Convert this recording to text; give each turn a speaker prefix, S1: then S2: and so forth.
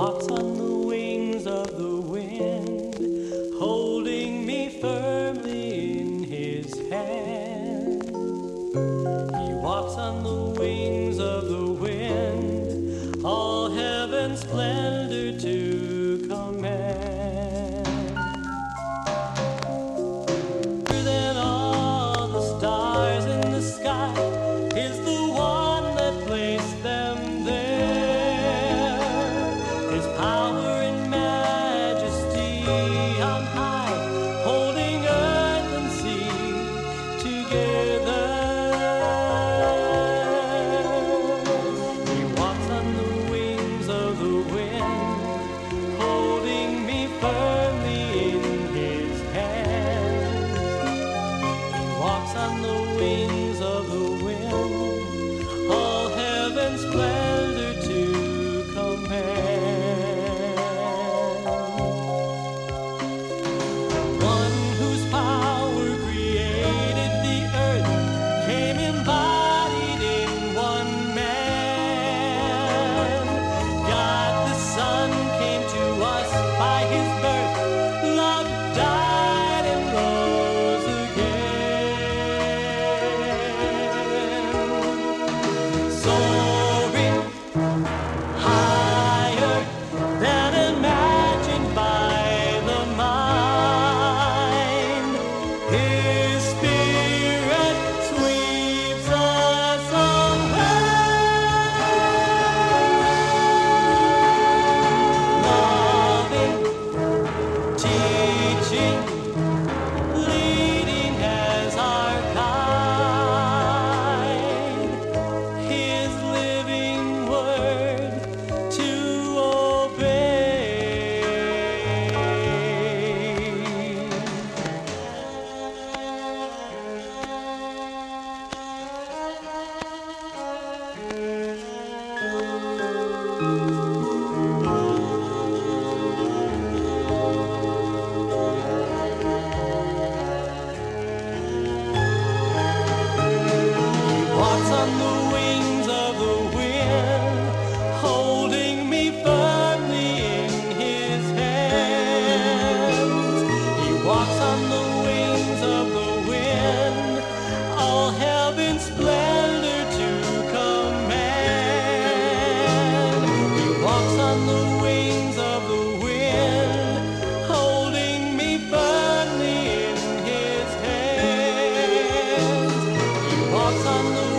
S1: Walks on the wings of the wind, holding me firmly in his hand. He walks on the wings of the wind, all heaven's splendor. thoughts on the